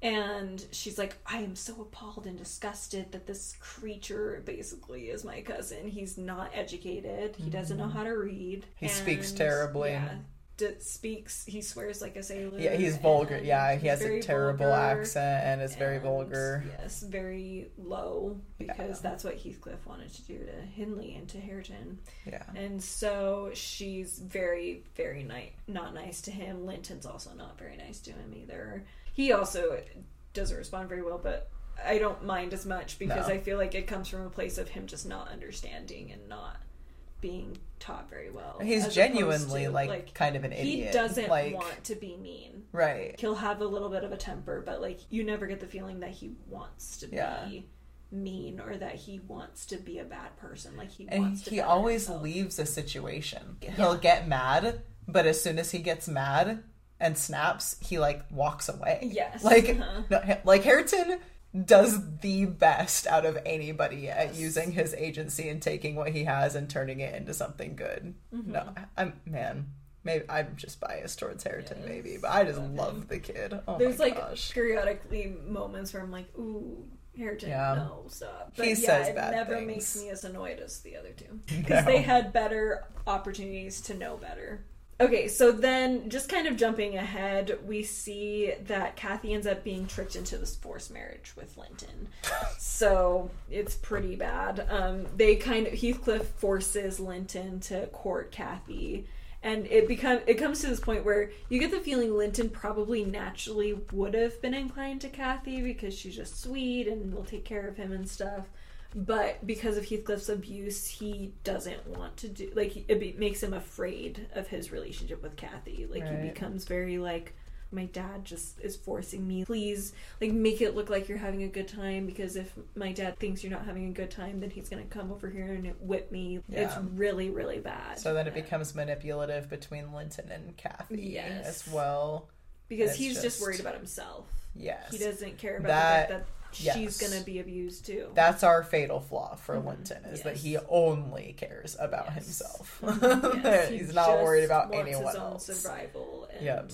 And she's like, I am so appalled and disgusted that this creature basically is my cousin. He's not educated. He doesn't know how to read. Mm-hmm. He speaks terribly. Yeah, d- speaks. He swears like a sailor. yeah, he's vulgar. Yeah, he has a terrible accent and is very vulgar. Yes, very low because Yeah. that's what Heathcliff wanted to do to Hindley and to Hareton. Yeah. And so she's very, very ni- not nice to him. Linton's also not very nice to him either. He also doesn't respond very well, but I don't mind as much because No. I feel like it comes from a place of him just not understanding and not being taught very well. He's genuinely to, like, kind of an idiot. he doesn't like want to be mean. right. He'll have a little bit of a temper, but like you never get the feeling that he wants to Yeah. be mean or that he wants to be a bad person. Like he And wants to. he always himself. leaves a situation. He'll get mad, but as soon as he gets mad and snaps, he like walks away. Yes. Like Uh-huh. no, like Hareton does the best out of anybody at using his agency and taking what he has and turning it into something good. Mm-hmm. No, I'm man. Maybe I'm just biased towards Hareton, Yes. maybe, but I just Love love the kid. Oh There's like gosh. periodically moments where I'm like, ooh, Hareton, Yeah. no, stop. He yeah, says it bad never things. makes me as annoyed as the other two No. because they had better opportunities to know better. Okay, so then just kind of jumping ahead, we see that Kathy ends up being tricked into this forced marriage with Linton. so it's pretty bad. Um, they kind of Heathcliff forces Linton to court Kathy, and it become it comes to this point where you get the feeling Linton probably naturally would have been inclined to Kathy because she's just sweet and will take care of him and stuff. But because of Heathcliff's abuse, he doesn't want to do like it be, makes him afraid of his relationship with Kathy. Like he becomes very like, my dad just is forcing me. Please, like, make it look like you're having a good time because if my dad thinks you're not having a good time, then he's gonna come over here and whip me. Yeah. It's really, really bad. So then it becomes manipulative between Linton and Kathy Yes. as well. because he's just, just- worried about himself. Yes. He doesn't care about That- the fact that yes. she's gonna be abused too. That's our fatal flaw for Mhm. Linton is that he only cares about Yes. himself. Yes, he He's not worried about anyone his own else. survival. And Yep.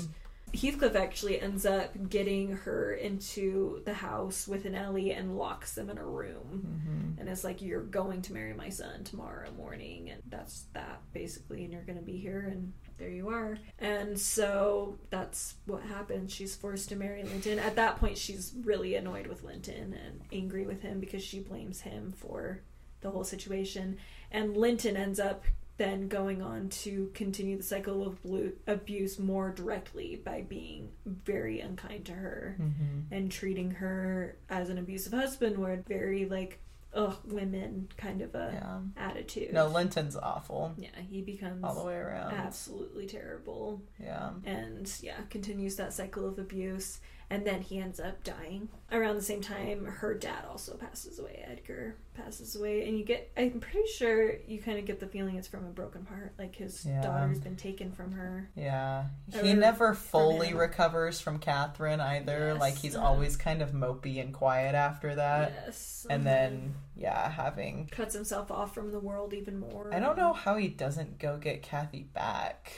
Heathcliff actually ends up getting her into the house with Nellie and locks them in a room. Mhm. And it's like, You're going to marry my son tomorrow morning. And that's that, basically. And you're going to be here. And there you are. And so that's what happens. She's forced to marry Linton. At that point, she's really annoyed with Linton and angry with him because she blames him for the whole situation. And Linton ends up then going on to continue the cycle of blu- abuse more directly by being very unkind to her Mhm. and treating her as an abusive husband, where very like, ugh, women kind of a Yeah. attitude. No, Linton's awful Yeah, he becomes all the way around. absolutely terrible Yeah. and yeah continues that cycle of abuse and then he ends up dying around the same time her dad also passes away edgar passes away and you get i'm pretty sure you kind of get the feeling it's from a broken heart like his Yeah. daughter's been taken from her Yeah. He never fully him. recovers from Catherine either. Yes. Like he's always kind of mopey and quiet after that. yes And then yeah, having cuts himself off from the world even more I don't know how he doesn't go get Kathy back.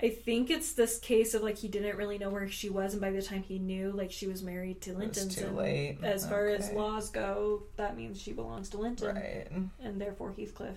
I think it's this case of like he didn't really know where she was, and by the time he knew, like she was married to Linton. too late. As far as laws go, that means she belongs to Linton, Right. and therefore Heathcliff.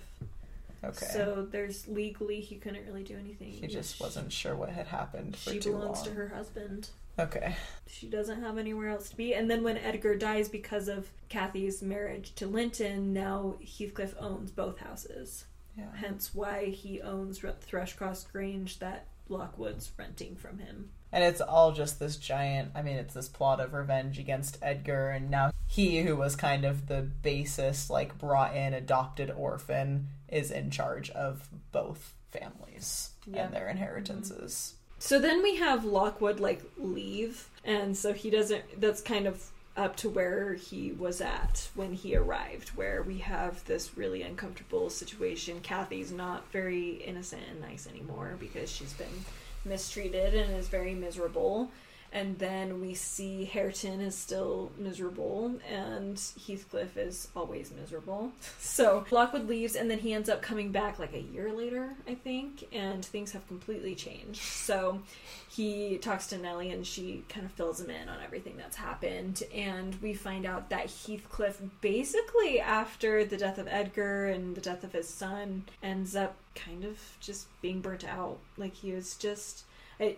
Okay. So there's legally he couldn't really do anything. he just She- wasn't sure what had happened She belongs long. to her husband. Okay. She doesn't have anywhere else to be. And then when Edgar dies because of Kathy's marriage to Linton, now Heathcliff owns both houses. Yeah. Hence why he owns Thrushcross Grange that Lockwood's renting from him. And it's all just this giant, I mean, it's this plot of revenge against Edgar, and now he, who was kind of the basis, like brought in adopted orphan, is in charge of both families Yeah. and their inheritances. Mm-hmm. So then we have Lockwood like leave, and so he doesn't. That's kind of up to where he was at when he arrived, where we have this really uncomfortable situation. Kathy's not very innocent and nice anymore because she's been mistreated and is very miserable. And then we see Hareton is still miserable, and Heathcliff is always miserable. So Lockwood leaves, and then he ends up coming back like a year later, I think, and things have completely changed. So he talks to Nellie, and she kind of fills him in on everything that's happened. And we find out that Heathcliff, basically after the death of Edgar and the death of his son, ends up kind of just being burnt out. Like he was just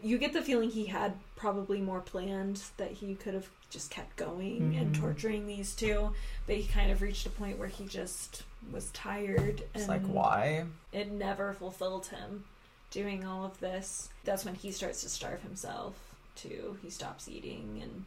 you get the feeling he had probably more planned that he could have just kept going and Mhm. torturing these two but he kind of reached a point where he just was tired It's like, why? it never fulfilled him doing all of this that's when he starts to starve himself too he stops eating and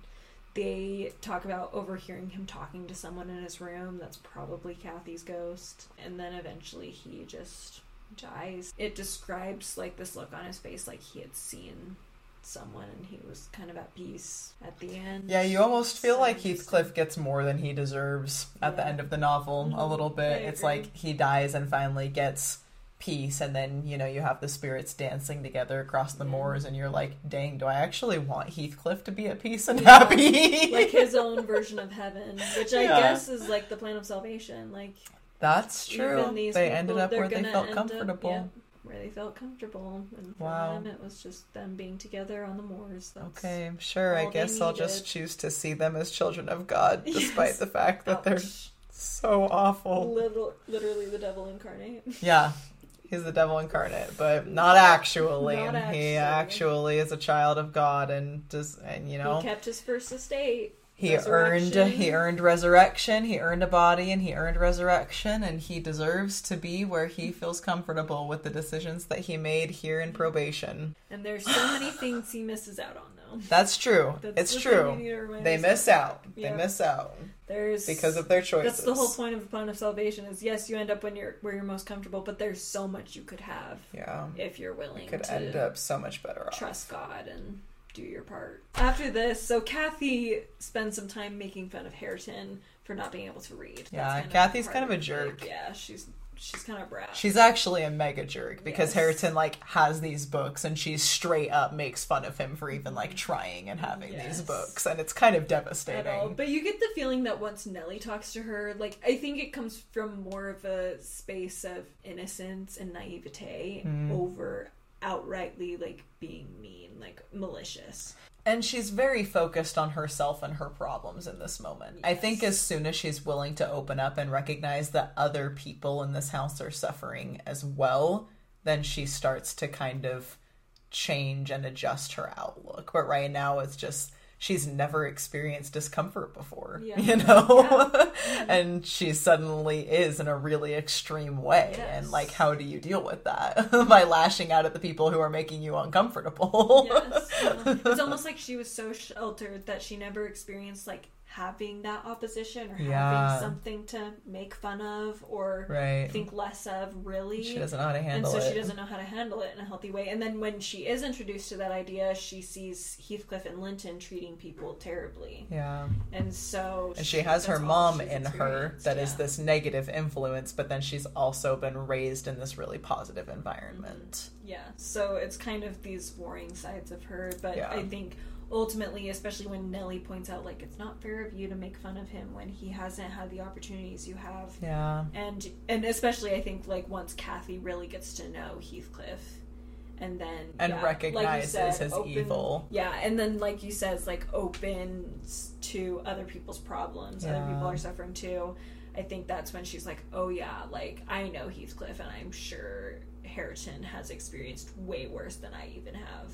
they talk about overhearing him talking to someone in his room that's probably kathy's ghost and then eventually he just dies it describes like this look on his face like he had seen someone and he was kind of at peace at the end Yeah, you almost feel So like Heathcliff gets more than he deserves at the end of the novel, a Mhm. little bit. It's like he dies and finally gets peace, and then, you know, you have the spirits dancing together across the Yeah. moors, and you're like, dang, do I actually want Heathcliff to be at peace and Yeah. happy? like his own version of heaven which i Yeah. guess is like the plan of salvation like That's true. They people, ended up where they felt end up- comfortable. yeah, where they felt comfortable, and for Wow. them it was just them being together on the moors. That's, Okay, sure. I guess I'll just choose to see them as children of God, despite Yes. the fact that they're so awful. Little, literally the devil incarnate. Yeah, he's the devil incarnate, but not actually. Not He actually. actually is a child of God, and just and you know He kept his first estate. He earned he earned resurrection. He earned a body, and he earned resurrection, and he deserves to be where he feels comfortable with the decisions that he made here in probation. And there's so many things he misses out on, though. That's true. That's it's the true. They miss out. Yeah. They miss out There's because of their choices. That's the whole point of the plan of salvation. Is yes, you end up when you're where you're most comfortable, but there's so much you could have Yeah, if you're you willing could to end up so much better off. trust God and do your part. After this, so Kathy spends some time making fun of Hareton for not being able to read. Yeah, kind Kathy's part kind of a like, jerk. yeah, she's she's kind of brat. She's actually a mega jerk because Yes. Like has these books and she straight up makes fun of him for even like trying and having Yes. these books and it's kind of devastating. But you get the feeling that once Nellie talks to her, like I think it comes from more of a space of innocence and naivete Hmm. over outrightly like being mean, like malicious. And she's very focused on herself and her problems in this moment. I think as soon as she's willing to open up and recognize that other people in this house are suffering as well, then she starts to kind of change and adjust her outlook. But right now it's just she's never experienced discomfort before, Yeah. you know? Yeah. Mm-hmm. and she suddenly is in a really extreme way. Yes. And like how do you deal with that? By lashing out at the people who are making you uncomfortable. yes. yeah. It's almost like she was so sheltered that she never experienced like having that opposition or Yeah. having something to make fun of or Right. think less of really. She doesn't know how to handle it and so it. she doesn't know how to handle it in a healthy way. And then when she is introduced to that idea, she sees Heathcliff and Linton treating people terribly. Yeah. And so And she has her mom in her that is yeah. this negative influence, but then she's also been raised in this really positive environment. Mm-hmm. Yeah, so it's kind of these warring sides of her, but Yeah. I think ultimately, especially when Nellie points out, like, it's not fair of you to make fun of him when he hasn't had the opportunities you have. Yeah. And and especially I think like once Kathy really gets to know Heathcliff and then And yeah, like recognizes said, his open- evil. Yeah, and then like you says, like opens to other people's problems. Other people are suffering too. I think that's when she's like, Oh yeah, like I know Heathcliff and I'm sure Hareton has experienced way worse than I even have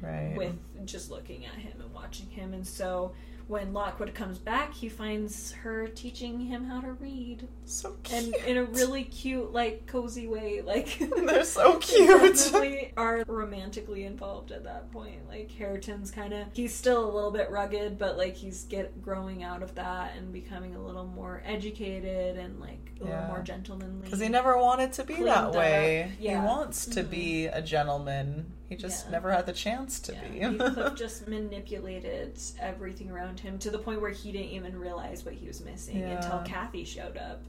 Right. with just looking at him and watching him. And so when Lockwood comes back, he finds her teaching him how to read, so cute. and in a really cute, like cozy way. Like They're so cute. definitely are romantically involved at that point. Like Hareton's kind of he's still a little bit rugged, but like he's get growing out of that and becoming a little more educated and like a Yeah. little more gentlemanly. Because he never wanted to be that way. Yeah. He wants to Mhm. be a gentleman. He just Yeah. never had the chance to Yeah, be. Heathcliff just manipulated everything around him to the point where he didn't even realize what he was missing Yeah. until Kathy showed up.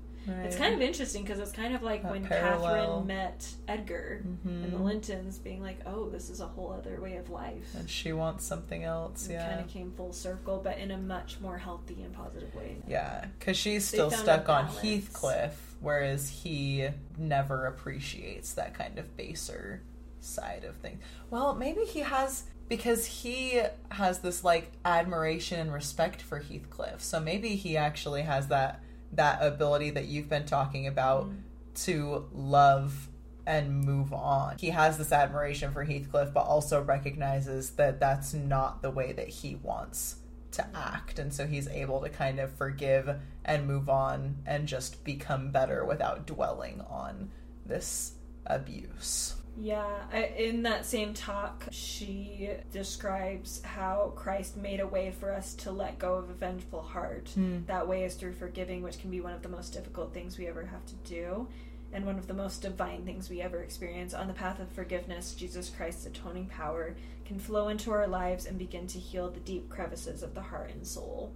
It's kind of interesting because it's kind of like That when parallel. Catherine met Edgar and mm-hmm. the. Lintons, being like, "Oh, this is a whole other way of life." And she wants something else. It Yeah. kind of came full circle, but in a much more healthy and positive way. Yeah, because she's still stuck on. Heathcliff, whereas he never appreciates that kind of baser side of things. Well, maybe he has because he has this like admiration and respect for Heathcliff. So maybe he actually has that that ability that you've been talking about Mm. to love and move on. He has this admiration for Heathcliff, but also recognizes that that's not the way that he wants to act. And so he's able to kind of forgive and move on and just become better without dwelling on this abuse. Yeah, in that same talk, she describes how Christ made a way for us to let go of a vengeful heart. Hmm. That way is through forgiving, which can be one of the most difficult things we ever have to do, and one of the most divine things we ever experience. On the path of forgiveness, Jesus Christ's atoning power can flow into our lives and begin to heal the deep crevices of the heart and soul.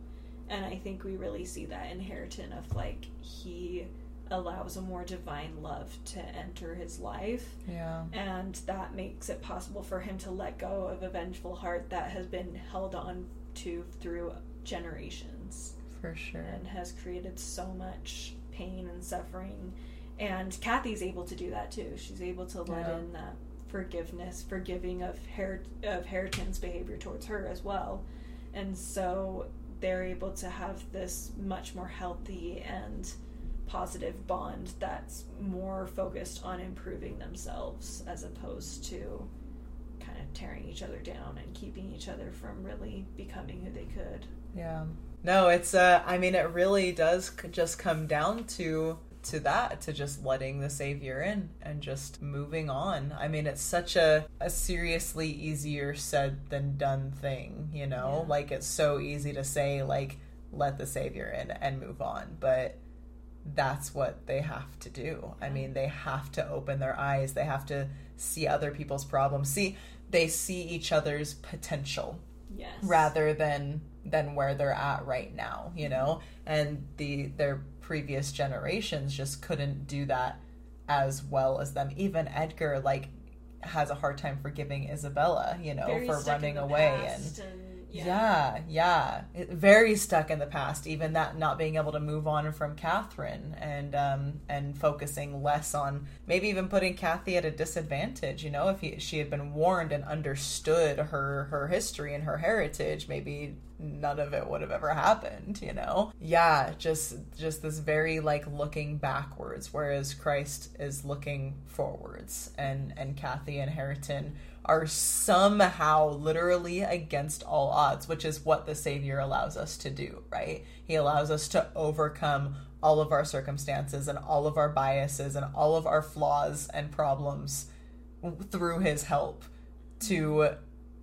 And I think we really see that in Hareton of like he allows a more divine love to enter his life Yeah. and that makes it possible for him to let go of a vengeful heart that has been held on to through generations For sure. and has created so much pain and suffering and Kathy's able to do that too she's able to let Yeah. in that forgiveness forgiving of Her- of Hareton's behavior towards her as well and so they're able to have this much more healthy and positive bond that's more focused on improving themselves as opposed to kind of tearing each other down and keeping each other from really becoming who they could. Yeah. No, it's uh I mean it really does just come down to to that to just letting the savior in and just moving on. I mean it's such a a seriously easier said than done thing, you know? Yeah. Like it's so easy to say like let the savior in and move on, but that's what they have to do. I mean, they have to open their eyes. They have to see other people's problems. See, they see each other's potential Yes. rather than than where they're at right now, you know? And the their previous generations just couldn't do that as well as them. Even Edgar like has a hard time forgiving Isabella, you know, Very for running away and and yeah, yeah. Very stuck in the past. Even that not being able to move on from Catherine and um, and focusing less on maybe even putting Kathy at a disadvantage. You know, if he, she had been warned and understood her her history and her heritage, maybe none of it would have ever happened. You know, yeah. Just just this very like looking backwards, whereas Christ is looking forwards, and and Kathy and Hareton are somehow literally against all odds, which is what the Savior allows us to do, right? He allows us to overcome all of our circumstances and all of our biases and all of our flaws and problems through His help to,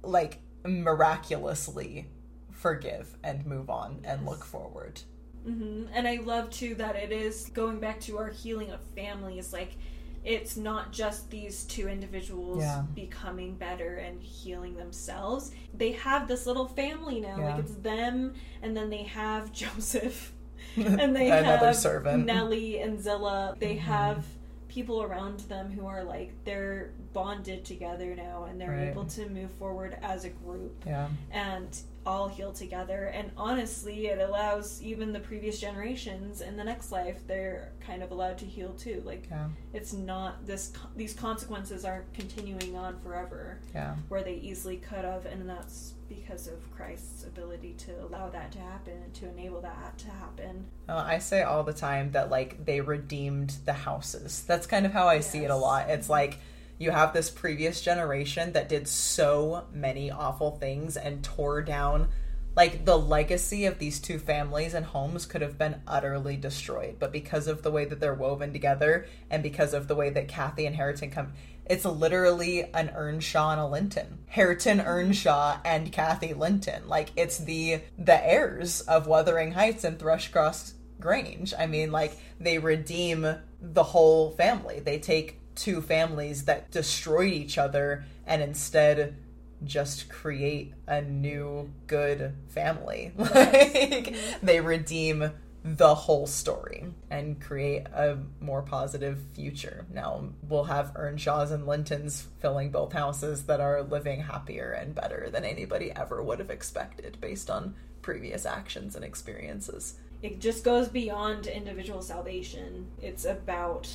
like, miraculously forgive and move on and look forward. hmm And I love too that it is going back to our healing of families. Like, it's not just these two individuals Yeah. becoming better and healing themselves. They have this little family now. Yeah. Like, it's them, and then they have Joseph, and they Another have servant. Nellie and Zilla. They Mhm. have people around them who are like they're bonded together now and they're Right. able to move forward as a group Yeah. and all heal together. And honestly, it allows even the previous generations in the next life they're kind of allowed to heal too. Like Yeah. it's not this these consequences aren't continuing on forever Yeah. where they easily could have, and that's because of Christ's ability to allow that to happen to enable that to happen. Uh, I say all the time that like they redeemed the houses. That's kind of how I see it a lot. It's like you have this previous generation that did so many awful things and tore down like the legacy of these two families and homes could have been utterly destroyed. But because of the way that they're woven together and because of the way that Kathy and Hareton come it's literally an Earnshaw and a Linton. Hareton Earnshaw and Kathy Linton. Like it's the the heirs of Wuthering Heights and Thrushcross Grange. I mean, like they redeem the whole family. They take two families that destroyed each other and instead just create a new good family. Like they redeem the whole story and create a more positive future. Now we'll have Earnshaws and Lintons filling both houses that are living happier and better than anybody ever would have expected based on previous actions and experiences. It just goes beyond individual salvation. It's about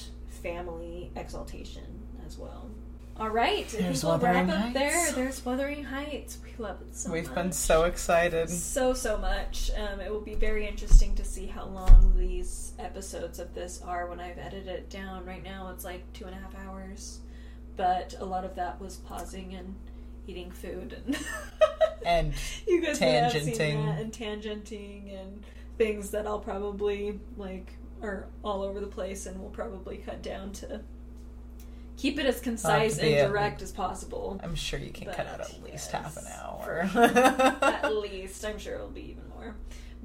family exaltation as well. All right, There's we'll wrap up Heights. there. There's Wuthering Heights. We love it so We've much. been so excited. so so much. Um, it will be very interesting to see how long these episodes of this are when I've edited it down. Right now, it's like two and a half hours, but a lot of that was pausing and eating food and And you guys may have seen tangenting. that and tangenting and things that I'll probably like are all over the place and we'll probably cut down to keep it as concise and direct as possible. I'm sure you can cut out at least yes, half an hour. at least. I'm sure it'll be even more.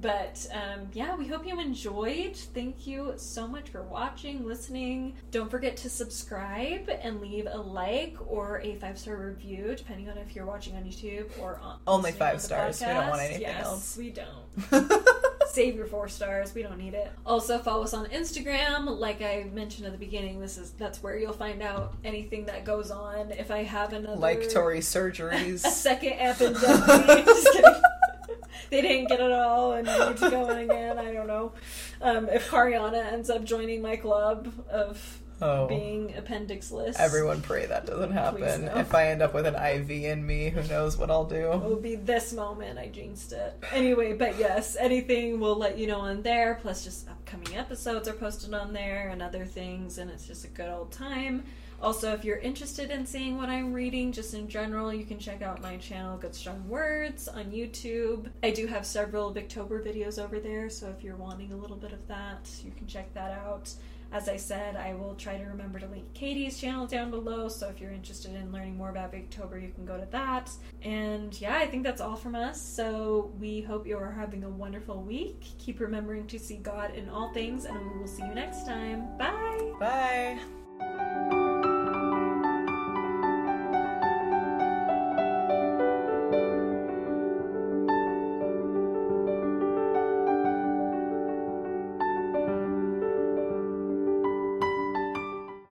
But um, yeah, we hope you enjoyed. Thank you so much for watching, listening. Don't forget to subscribe and leave a like or a five star review, depending on if you're watching on YouTube or on Only five on stars. We don't want anything yes, else. We don't. Save your four stars. We don't need it. Also follow us on Instagram. Like I mentioned at the beginning, this is that's where you'll find out anything that goes on. If I have another like Tori surgeries. a second epidemic. Just kidding. they didn't get it all and need to go in again. I don't know. Um, if Kariana ends up joining my club of Oh. being appendixless, Everyone pray that doesn't happen. no. If I end up with an IV in me, who knows what I'll do. It will be this moment. I jinxed it. Anyway, but yes, anything we'll let you know on there. Plus, just upcoming episodes are posted on there and other things, and it's just a good old time. Also, if you're interested in seeing what I'm reading, just in general, you can check out my channel, Good Strong Words, on YouTube. I do have several Victober videos over there, so if you're wanting a little bit of that, you can check that out. As I said, I will try to remember to link Katie's channel down below, so if you're interested in learning more about October, you can go to that. And yeah, I think that's all from us. So we hope you are having a wonderful week. Keep remembering to see God in all things, and we will see you next time. Bye! Bye.